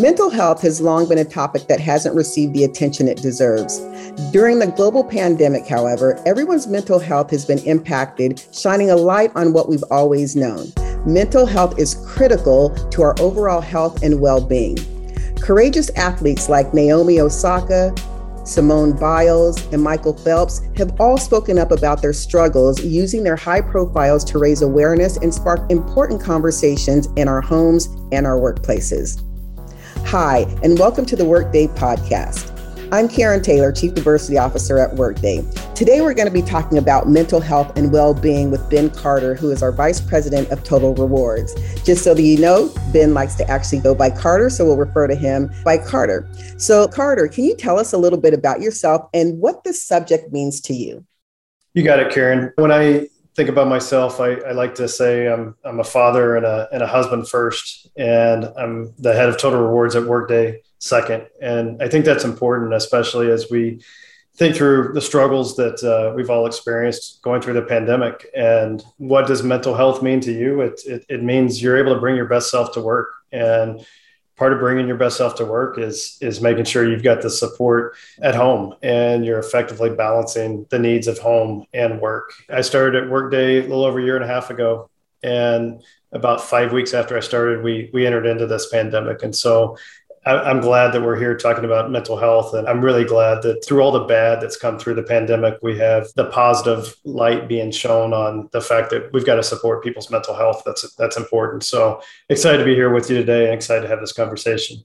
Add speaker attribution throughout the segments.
Speaker 1: Mental health has long been a topic that hasn't received the attention it deserves. During the global pandemic, however, everyone's mental health has been impacted, shining a light on what we've always known. Mental health is critical to our overall health and well being. Courageous athletes like Naomi Osaka, Simone Biles, and Michael Phelps have all spoken up about their struggles using their high profiles to raise awareness and spark important conversations in our homes and our workplaces. Hi, and welcome to the Workday Podcast. I'm Karen Taylor, Chief Diversity Officer at Workday. Today, we're going to be talking about mental health and well being with Ben Carter, who is our Vice President of Total Rewards. Just so that you know, Ben likes to actually go by Carter, so we'll refer to him by Carter. So, Carter, can you tell us a little bit about yourself and what this subject means to you?
Speaker 2: You got it, Karen. When I think about myself, I, I, like to say I'm, I'm a father and a, and a husband first, and I'm the head of Total Rewards at Workday second. And I think that's important, especially as we think through the struggles that uh, we've all experienced going through the pandemic. And what does mental health mean to you? It, it, it means you're able to bring your best self to work. And part of bringing your best self to work is is making sure you've got the support at home and you're effectively balancing the needs of home and work. I started at Workday a little over a year and a half ago, and about five weeks after I started, we we entered into this pandemic, and so I'm glad that we're here talking about mental health. And I'm really glad that through all the bad that's come through the pandemic, we have the positive light being shown on the fact that we've got to support people's mental health. That's, that's important. So excited to be here with you today and excited to have this conversation.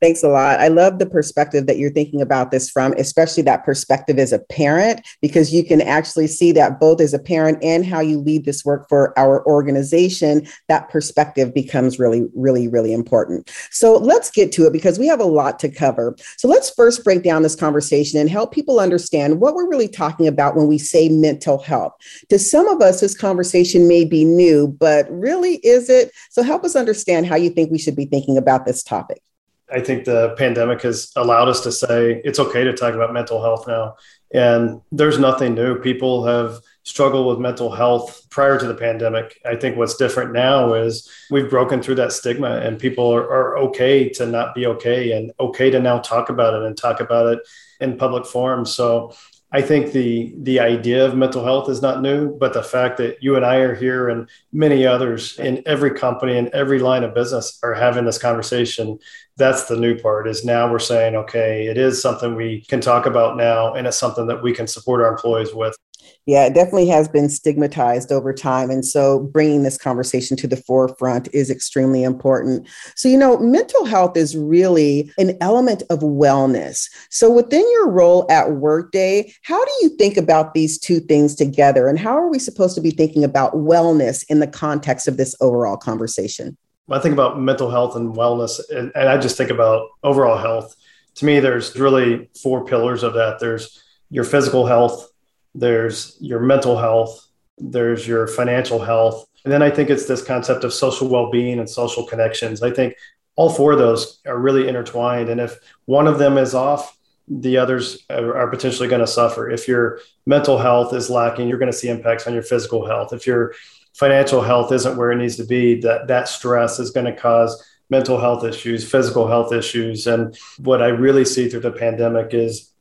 Speaker 1: Thanks a lot. I love the perspective that you're thinking about this from, especially that perspective as a parent, because you can actually see that both as a parent and how you lead this work for our organization, that perspective becomes really, really, really important. So let's get to it because we have a lot to cover. So let's first break down this conversation and help people understand what we're really talking about when we say mental health. To some of us, this conversation may be new, but really is it? So help us understand how you think we should be thinking about this topic.
Speaker 2: I think the pandemic has allowed us to say it's okay to talk about mental health now. And there's nothing new. People have struggled with mental health prior to the pandemic. I think what's different now is we've broken through that stigma and people are, are okay to not be okay and okay to now talk about it and talk about it in public forums. So I think the the idea of mental health is not new, but the fact that you and I are here and many others in every company and every line of business are having this conversation, that's the new part is now we're saying, okay, it is something we can talk about now and it's something that we can support our employees with.
Speaker 1: Yeah, it definitely has been stigmatized over time. And so bringing this conversation to the forefront is extremely important. So, you know, mental health is really an element of wellness. So, within your role at Workday, how do you think about these two things together? And how are we supposed to be thinking about wellness in the context of this overall conversation?
Speaker 2: When I think about mental health and wellness, and, and I just think about overall health, to me, there's really four pillars of that. There's your physical health, there's your mental health, there's your financial health. And then I think it's this concept of social well being and social connections. I think all four of those are really intertwined. And if one of them is off, the others are potentially going to suffer. If your mental health is lacking, you're going to see impacts on your physical health. If your financial health isn't where it needs to be, that, that stress is going to cause mental health issues, physical health issues. And what I really see through the pandemic is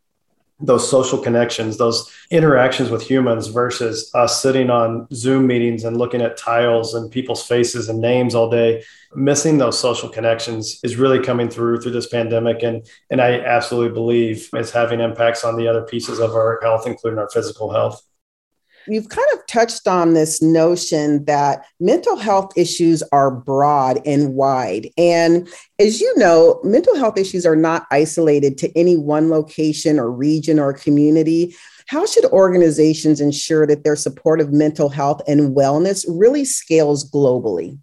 Speaker 2: those social connections, those interactions with humans versus us sitting on Zoom meetings and looking at tiles and people's faces and names all day. Missing those social connections is really coming through through this pandemic. And, and I absolutely believe it's having impacts on the other pieces of our health, including our physical health
Speaker 1: you've kind of touched on this notion that mental health issues are broad and wide. And as you know, mental health issues are not isolated to any one location or region or community. How should organizations ensure that their support of mental health and wellness really scales globally?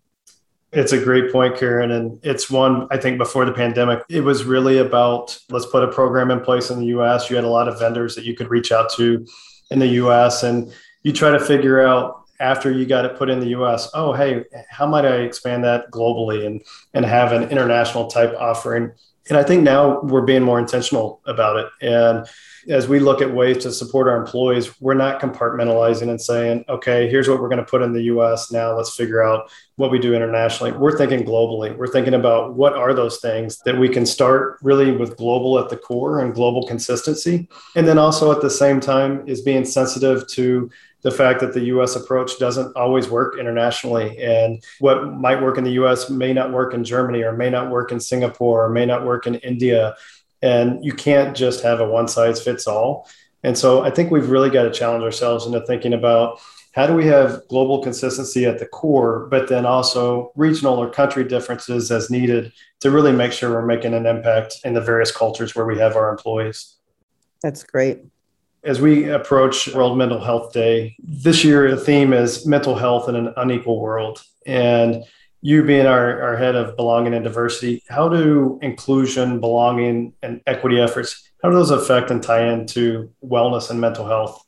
Speaker 2: It's a great point, Karen. And it's one, I think, before the pandemic, it was really about let's put a program in place in the US. You had a lot of vendors that you could reach out to in the US. And you try to figure out after you got it put in the US, oh, hey, how might I expand that globally and, and have an international type offering? And I think now we're being more intentional about it. And as we look at ways to support our employees, we're not compartmentalizing and saying, okay, here's what we're going to put in the US. Now let's figure out what we do internationally. We're thinking globally. We're thinking about what are those things that we can start really with global at the core and global consistency. And then also at the same time is being sensitive to the fact that the US approach doesn't always work internationally. And what might work in the US may not work in Germany or may not work in Singapore or may not work in India. And you can't just have a one size fits all. And so I think we've really got to challenge ourselves into thinking about how do we have global consistency at the core, but then also regional or country differences as needed to really make sure we're making an impact in the various cultures where we have our employees.
Speaker 1: That's great.
Speaker 2: As we approach World Mental Health Day, this year the theme is mental health in an unequal world. And you being our, our head of belonging and diversity, how do inclusion, belonging, and equity efforts, how do those affect and tie into wellness and mental health?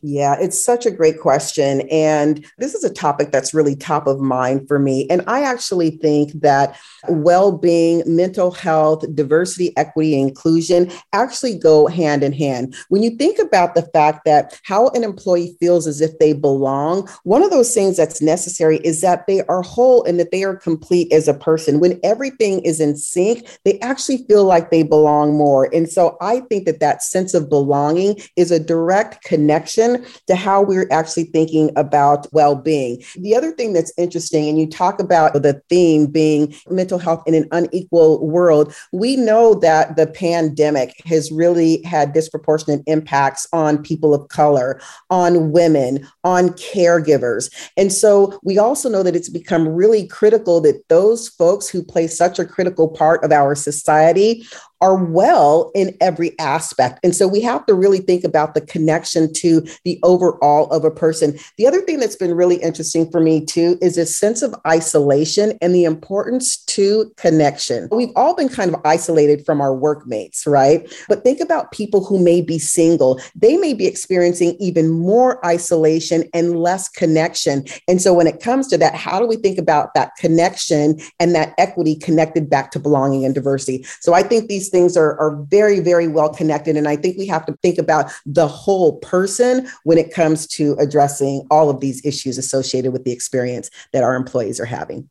Speaker 1: Yeah, it's such a great question. And this is a topic that's really top of mind for me. And I actually think that well being, mental health, diversity, equity, inclusion actually go hand in hand. When you think about the fact that how an employee feels as if they belong, one of those things that's necessary is that they are whole and that they are complete as a person. When everything is in sync, they actually feel like they belong more. And so I think that that sense of belonging is a direct connection to how we're actually thinking about well being. The other thing that's interesting, and you talk about the theme being mental health in an unequal world, we know that the pandemic has really had disproportionate impacts on people of color, on women, on caregivers. And so we also know that it's become really critical that those folks who play such a critical part of our society are well in every aspect. And so we have to really think about the connection to the overall of a person. The other thing that's been really interesting for me too is a sense of isolation and the importance to connection. We've all been kind of isolated from our workmates, right? But think about people who may be single. They may be experiencing even more isolation and less connection. And so when it comes to that, how do we think about that connection and that equity connected back to belonging and diversity? So I think these things are, are very, very well connected. And I think we have to think about the whole person when it comes to addressing all of these issues associated with the experience that our employees are having.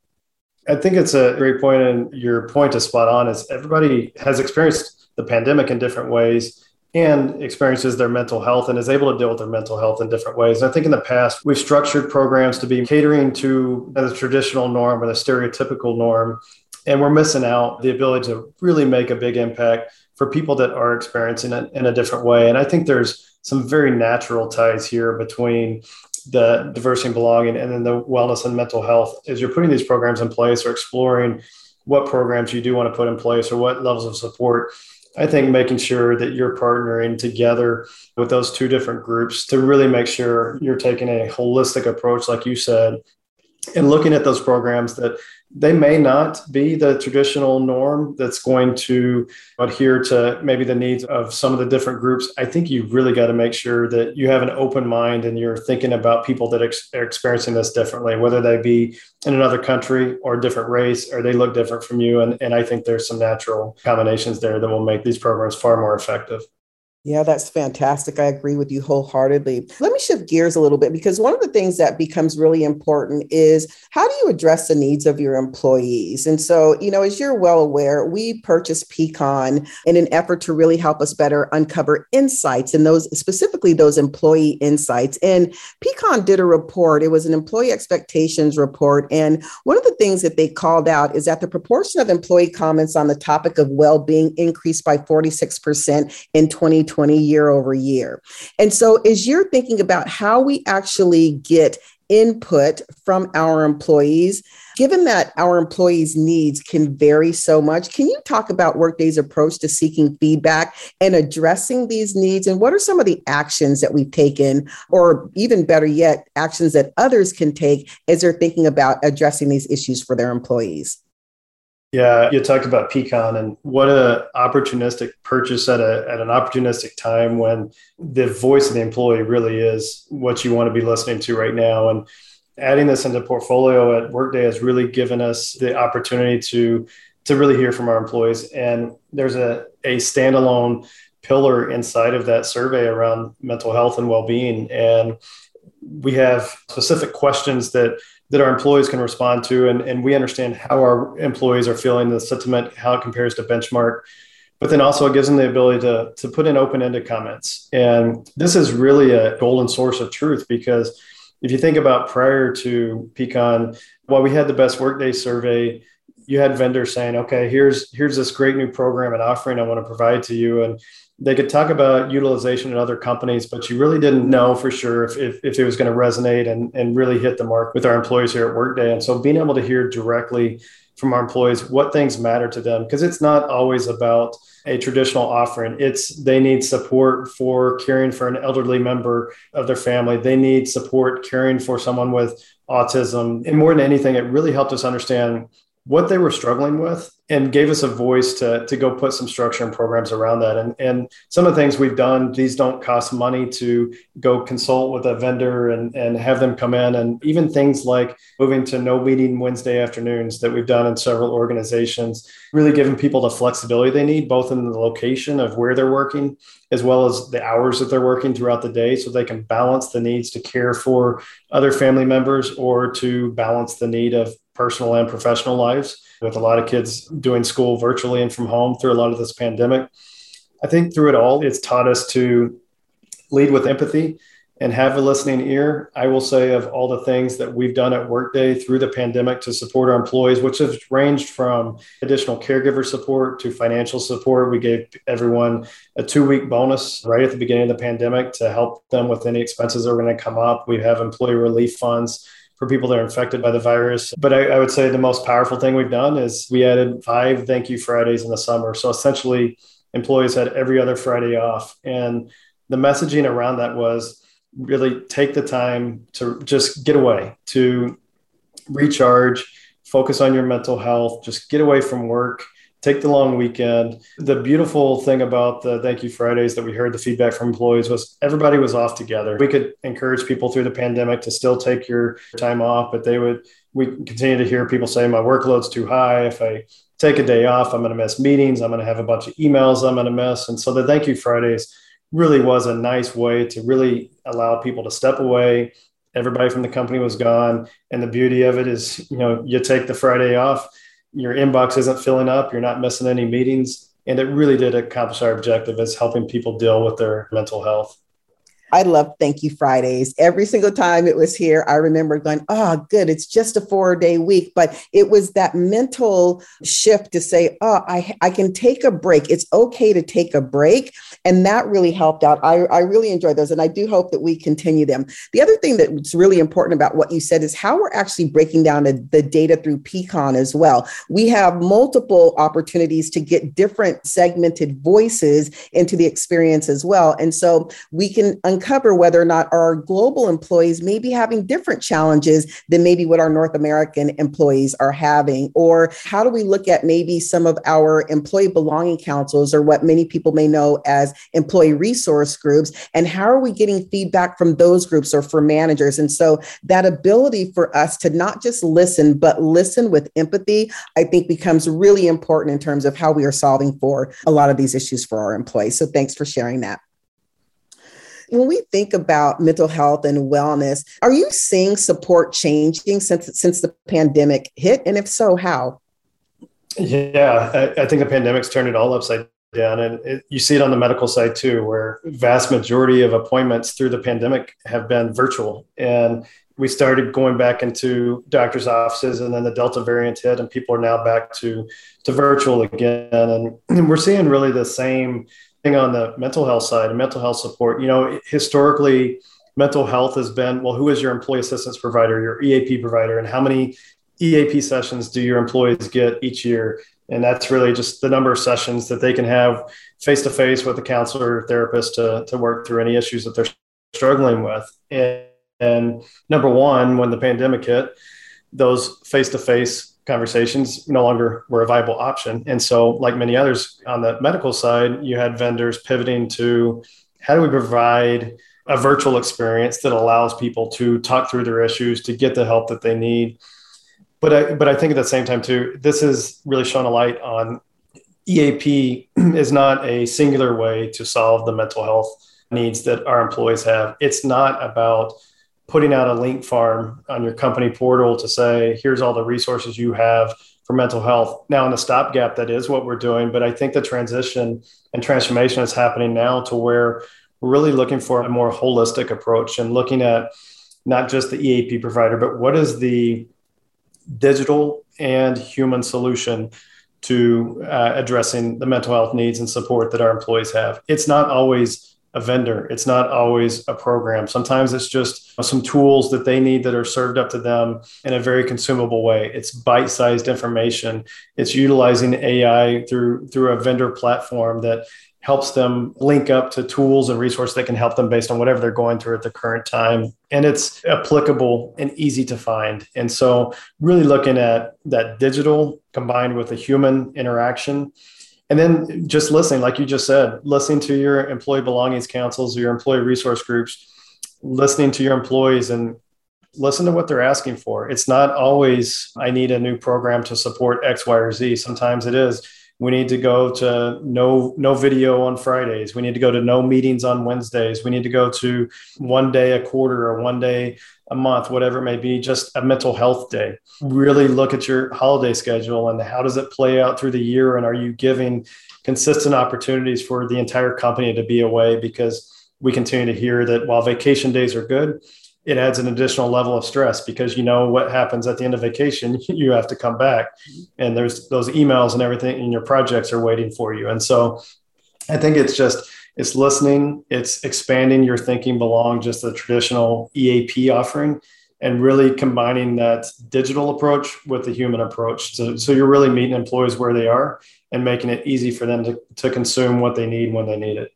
Speaker 2: I think it's a great point, and your point is spot on. Is everybody has experienced the pandemic in different ways and experiences their mental health and is able to deal with their mental health in different ways. And I think in the past, we've structured programs to be catering to the traditional norm or the stereotypical norm and we're missing out the ability to really make a big impact for people that are experiencing it in a different way. And I think there's some very natural ties here between the diversity and belonging and then the wellness and mental health as you're putting these programs in place or exploring what programs you do want to put in place or what levels of support. I think making sure that you're partnering together with those two different groups to really make sure you're taking a holistic approach, like you said, and looking at those programs that they may not be the traditional norm that's going to adhere to maybe the needs of some of the different groups. I think you really got to make sure that you have an open mind and you're thinking about people that ex- are experiencing this differently, whether they be in another country or a different race or they look different from you. And, and I think there's some natural combinations there that will make these programs far more effective.
Speaker 1: Yeah, that's fantastic. I agree with you wholeheartedly. Let me shift gears a little bit because one of the things that becomes really important is how do you address the needs of your employees? And so, you know, as you're well aware, we purchased Peakon in an effort to really help us better uncover insights and those specifically those employee insights. And Peakon did a report, it was an employee expectations report. And one of the things that they called out is that the proportion of employee comments on the topic of well being increased by 46% in 2020. 2020 year over year. And so, as you're thinking about how we actually get input from our employees, given that our employees' needs can vary so much, can you talk about Workday's approach to seeking feedback and addressing these needs? And what are some of the actions that we've taken, or even better yet, actions that others can take as they're thinking about addressing these issues for their employees?
Speaker 2: Yeah, you talked about Peakon and what a opportunistic purchase at a at an opportunistic time when the voice of the employee really is what you want to be listening to right now. And adding this into portfolio at Workday has really given us the opportunity to to really hear from our employees. And there's a, a standalone pillar inside of that survey around mental health and well-being. And we have specific questions that that our employees can respond to and, and we understand how our employees are feeling the sentiment how it compares to benchmark. But then also it gives them the ability to, to put in open-ended comments. And this is really a golden source of truth because if you think about prior to peakon while we had the best workday survey you had vendors saying okay here's here's this great new program and offering i want to provide to you. And they could talk about utilization in other companies, but you really didn't know for sure if, if, if it was going to resonate and, and really hit the mark with our employees here at Workday. And so being able to hear directly from our employees what things matter to them because it's not always about a traditional offering. It's they need support for caring for an elderly member of their family. They need support caring for someone with autism. And more than anything it really helped us understand what they were struggling with and gave us a voice to, to go put some structure and programs around that. And, and some of the things we've done, these don't cost money to go consult with a vendor and, and have them come in. And even things like moving to no meeting Wednesday afternoons that we've done in several organizations, really giving people the flexibility they need, both in the location of where they're working, as well as the hours that they're working throughout the day, so they can balance the needs to care for other family members or to balance the need of personal and professional lives with a lot of kids doing school virtually and from home through a lot of this pandemic. I think through it all, it's taught us to lead with empathy and have a listening ear. I will say, of all the things that we've done at Workday through the pandemic to support our employees, which have ranged from additional caregiver support to financial support, we gave everyone a two week bonus right at the beginning of the pandemic to help them with any expenses that were going to come up. We have employee relief funds for people that are infected by the virus. But I, I, would say the most powerful thing we've done is we added five thank you Fridays in the summer. So essentially, employees had every other Friday off. And the messaging around that was really take the time to just get away, to recharge, focus on your mental health, just get away from work take the long weekend. The beautiful thing about the Thank You Fridays that we heard the feedback from employees was everybody was off together. We could encourage people through the pandemic to still take your time off, but they would, we continue to hear people say, my workload's too high. If I take a day off, I'm going to miss meetings. I'm going to have a bunch of emails I'm going to miss. And so the Thank You Fridays really was a nice way to really allow people to step away. Everybody from the company was gone. And the beauty of it is, you know, you take the Friday off your inbox isn't filling up, you're not missing any meetings. And it really did accomplish our objective as helping people deal with their mental health.
Speaker 1: I love Thank You Fridays. Every single time it was here, I remember going, oh, good, it's just a four day week. But it was that mental shift to say, oh, I, I can take a break. It's okay to take a break. And that really helped out. I, I really enjoyed those. And I do hope that we continue them. The other thing that's really important about what you said is how we're actually breaking down the, the data through Peakon as well. We have multiple opportunities to get different segmented voices into the experience as well. And so we can uncover whether or not our global employees may be having different challenges than maybe what our North American employees are having? Or how do we look at maybe some of our employee belonging councils or what many people may know as employee resource groups? And how are we getting feedback from those groups or for managers? And so that ability for us to not just listen, but listen with empathy, I think becomes really important in terms of how we are solving for a lot of these issues for our employees. So thanks for sharing that. When we think about mental health and wellness, are you seeing support changing since since the pandemic hit? And if so, how?
Speaker 2: Yeah, I, I think the pandemic's turned it all upside down, and it, you see it on the medical side too, where vast majority of appointments through the pandemic have been virtual, and we started going back into doctors' offices, and then the Delta variant hit, and people are now back to to virtual again, and, and we're seeing really the same on the mental health side and mental health support, you know, historically, mental health has been well, who is your employee assistance provider, your EAP provider, and how many EAP sessions do your employees get each year? And that's really just the number of sessions that they can have face to face with a counselor or therapist to, to work through any issues that they're struggling with. And, and number one, when the pandemic hit, those face to face conversations no longer were a viable option. And so, like many others on the medical side, you had vendors pivoting to how do we provide a virtual experience that allows people to talk through their issues, to get the help that they need. but I, but I think at the same time too, this is really shone a light on EAP is not a singular way to solve the mental health needs that our employees have. It's not about putting out a link farm on your company portal to say, here's all the resources you have for mental health. Now, in the stopgap, that is what we're doing. But I think the transition and transformation is happening now to where we're really looking for a more holistic approach and looking at not just the EAP provider, but what is the digital and human solution to uh, addressing the mental health needs and support that our employees have. It's not always a vendor, it's not always a program. Sometimes it's just some tools that they need that are served up to them in a very consumable way. It's bite-sized information. It's utilizing AI through through a vendor platform that helps them link up to tools and resources that can help them based on whatever they're going through at the current time. And it's applicable and easy to find. And so, really looking at that digital combined with a human interaction. And then just listening, like you just said, listening to your employee belongings councils, your employee resource groups, listening to your employees and listen to what they're asking for. It's not always, I need a new program to support X, Y, or Z. Sometimes it is, we need to go to no no video on Fridays. We need to go to no meetings on Wednesdays. We need to go to one day a quarter or one day a month, whatever it may be, just a mental health day. Really look at your holiday schedule and how does it play out through the year and are you giving consistent opportunities for the entire company to be away because we continue to hear that while vacation days are good, it adds an additional level of stress because you know what happens at the end of vacation you have to come back. Mm-hmm. And there's those emails and everything and your projects are waiting for you. And so i think it's just it's listening it's expanding your thinking beyond just the traditional eap offering and really combining that digital approach with the human approach. So, so you're really meeting employees where they are and making it easy for them to, to consume what they need when they need it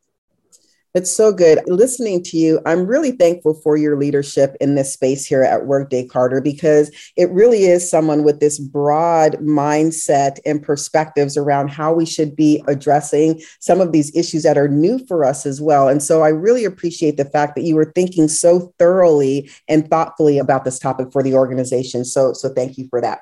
Speaker 1: it's so good. Listening to you, I'm really thankful for your leadership in this space here at Workday Carter because it really is someone with this broad mindset and perspectives around how we should be addressing some of these issues that are new for us as well. And so I really appreciate the fact that you were thinking so thoroughly and thoughtfully about this topic for the organization. So so thank you for that.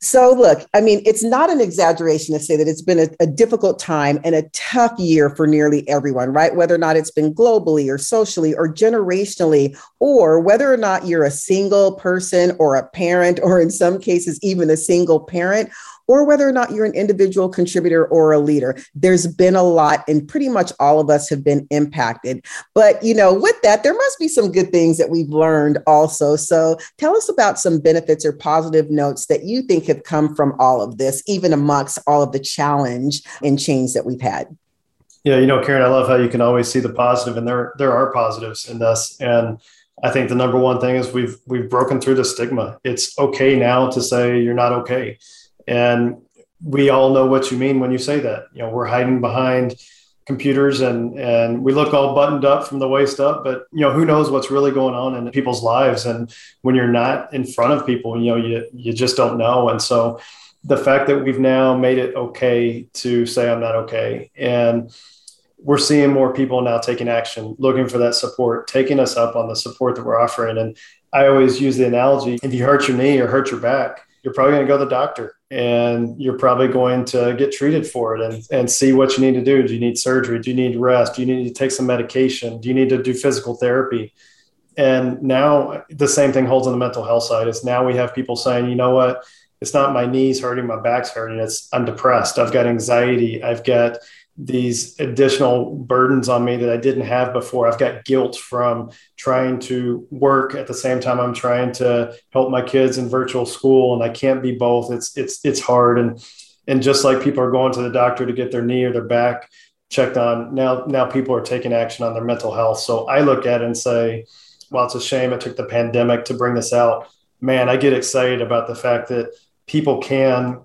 Speaker 1: So, look, I mean, it's not an exaggeration to say that it's been a, a, difficult time and a tough year for nearly everyone, right? Whether or not it's been globally or socially or generationally, or whether or not you're a single person or a parent, or in some cases, even a single parent, or whether or not you're an individual contributor or a leader. There's been a lot, and pretty much all of us have been impacted. But, you know, with that, there must be some good things that we've learned also. So tell us about some benefits or positive notes that you think have come from all of this, even amongst all of the challenge and change that we've had.
Speaker 2: Yeah, you know, Karen, I love how you can always see the positive, and there there are positives in this. And I think the number one thing is we've we've broken through the stigma. It's okay now to say you're not okay. And we all know what you mean when you say that. You know, we're hiding behind computers and and we look all buttoned up from the waist up but you know who knows what's really going on in people's lives. And when you're not in front of people you know you you just don't know. And so the fact that we've now made it okay to say i'm not okay and we're seeing more people now taking action looking for that support taking us up on the support that we're offering. And i always use the analogy if you hurt your knee or hurt your back you're probably going to go to the doctor and you're probably going to get treated for it and, and see what you need to do. Do you need surgery? Do you need rest? Do you need to take some medication? Do you need to do physical therapy? And now the same thing holds on the mental health side is now we have people saying, you know what? It's not my knees hurting, my back's hurting. It's I'm depressed. I've got anxiety. I've got these additional burdens on me that I didn't have before. I've got guilt from trying to work at the same time I'm trying to help my kids in virtual school and I can't be both. It's it's it's hard and and just like people are going to the doctor to get their knee or their back checked on, now now people are taking action on their mental health. So I look at it and say, well, it's a shame it took the pandemic to bring this out. Man, I get excited about the fact that people can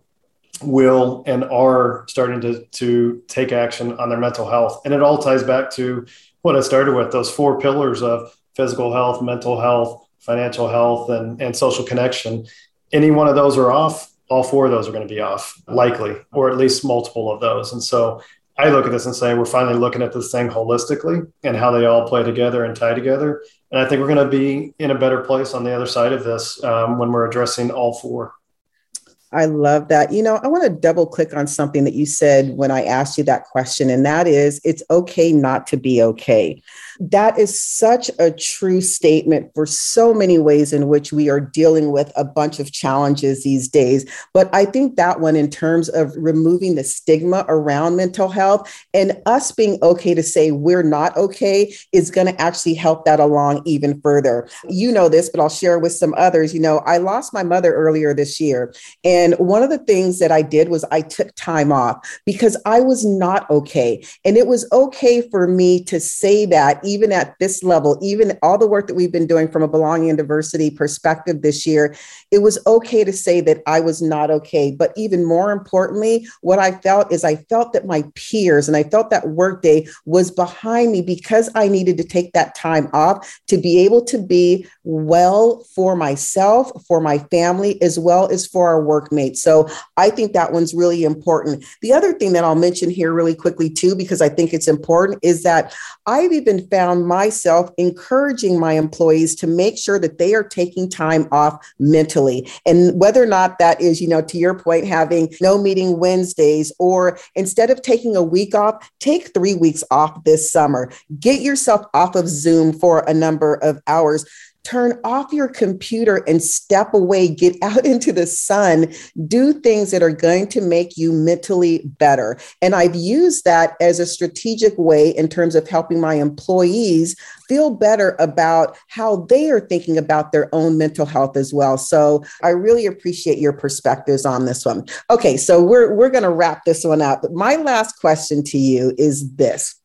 Speaker 2: will and are starting to, to take action on their mental health. And it all ties back to what I started with those four pillars of physical health, mental health, financial health, and, and social connection. Any one of those are off, all four of those are going to be off, likely, or at least multiple of those. And so I look at this and say we're finally looking at this thing holistically and how they all play together and tie together. And I think we're going to be in a better place on the other side of this um, when we're addressing all four.
Speaker 1: I love that. You know, I want to double click on something that you said when I asked you that question, and that is it's okay not to be okay that is such a true statement for so many ways in which we are dealing with a bunch of challenges these days. But I think that one, in terms of removing the stigma around mental health and us being okay to say we're not okay, is going to actually help that along even further. You know this, but I'll share with some others. You know, I lost my mother earlier this year. And one of the things that I did was I took time off because I was not okay. And it was okay for me to say that even at this level, even all the work that we've been doing from a belonging and diversity perspective this year, it was okay to say that I was not okay. But even more importantly, what I felt is I felt that my peers and I felt that workday was behind me because I needed to take that time off to be able to be well for myself, for my family, as well as for our workmates. So I think that one's really important. The other thing that I'll mention here really quickly, too, because I think it's important, is that I've even found found myself encouraging my employees to make sure that they are taking time off mentally. And whether or not that is, you know, to your point, having no meeting Wednesdays, or instead of taking a week off, take three weeks off this summer. Get yourself off of Zoom for a number of hours turn off your computer and step away, get out into the sun, do things that are going to make you mentally better. And I've used that as a strategic way in terms of helping my employees feel better about how they are thinking about their own mental health as well. So I really appreciate your perspectives on this one. Okay, so we're we're going to wrap this one up. My last question to you is this.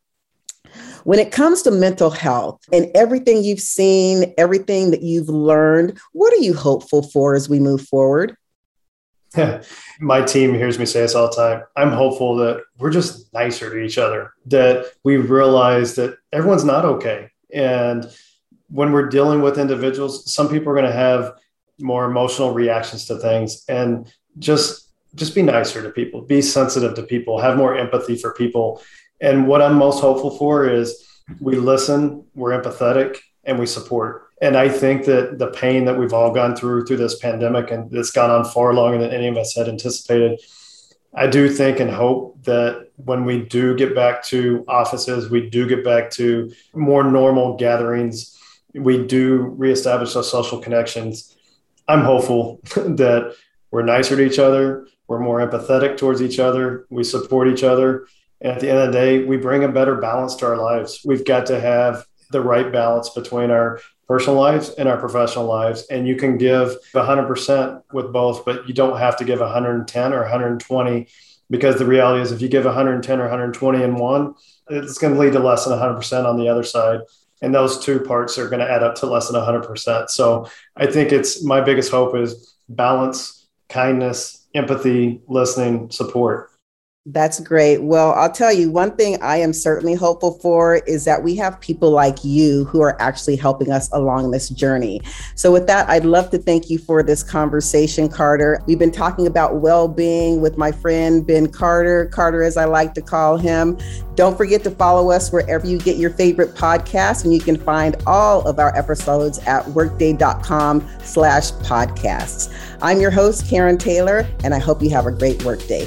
Speaker 1: When it comes to mental health and everything you've seen, everything that you've learned, what are you hopeful for as we move forward?
Speaker 2: My team hears me say this all the time. I'm hopeful that we're just nicer to each other, that we realize that everyone's not okay. And when we're dealing with individuals, some people are going to have more emotional reactions to things and just just be nicer to people, be sensitive to people, have more empathy for people and what I'm most hopeful for is we listen, we're empathetic, and we support. And I think that the pain that we've all gone through through this pandemic and it's gone on far longer than any of us had anticipated. I do think and hope that when we do get back to offices, we do get back to more normal gatherings, we do reestablish those social connections. I'm hopeful that we're nicer to each other, we're more empathetic towards each other, we support each other, and at the end of the day, we bring a better balance to our lives. We've got to have the right balance between our personal lives and our professional lives. And you can give 100% with both, but you don't have to give 110 or 120 because the reality is if you give 110 or 120 in one, it's going to lead to less than 100% on the other side. And those two parts are going to add up to less than 100%. So I think it's my biggest hope is balance, kindness, empathy, listening, support.
Speaker 1: That's great. Well, I'll tell you one thing I am certainly hopeful for is that we have people like you who are actually helping us along this journey. So, with that, I'd love to thank you for this conversation, Carter. We've been talking about well being with my friend Ben Carter, Carter as I like to call him. Don't forget to follow us wherever you get your favorite podcasts, and you can find all of our episodes at workday.com slash podcasts. I'm your host, Karen Taylor, and I hope you have a great workday.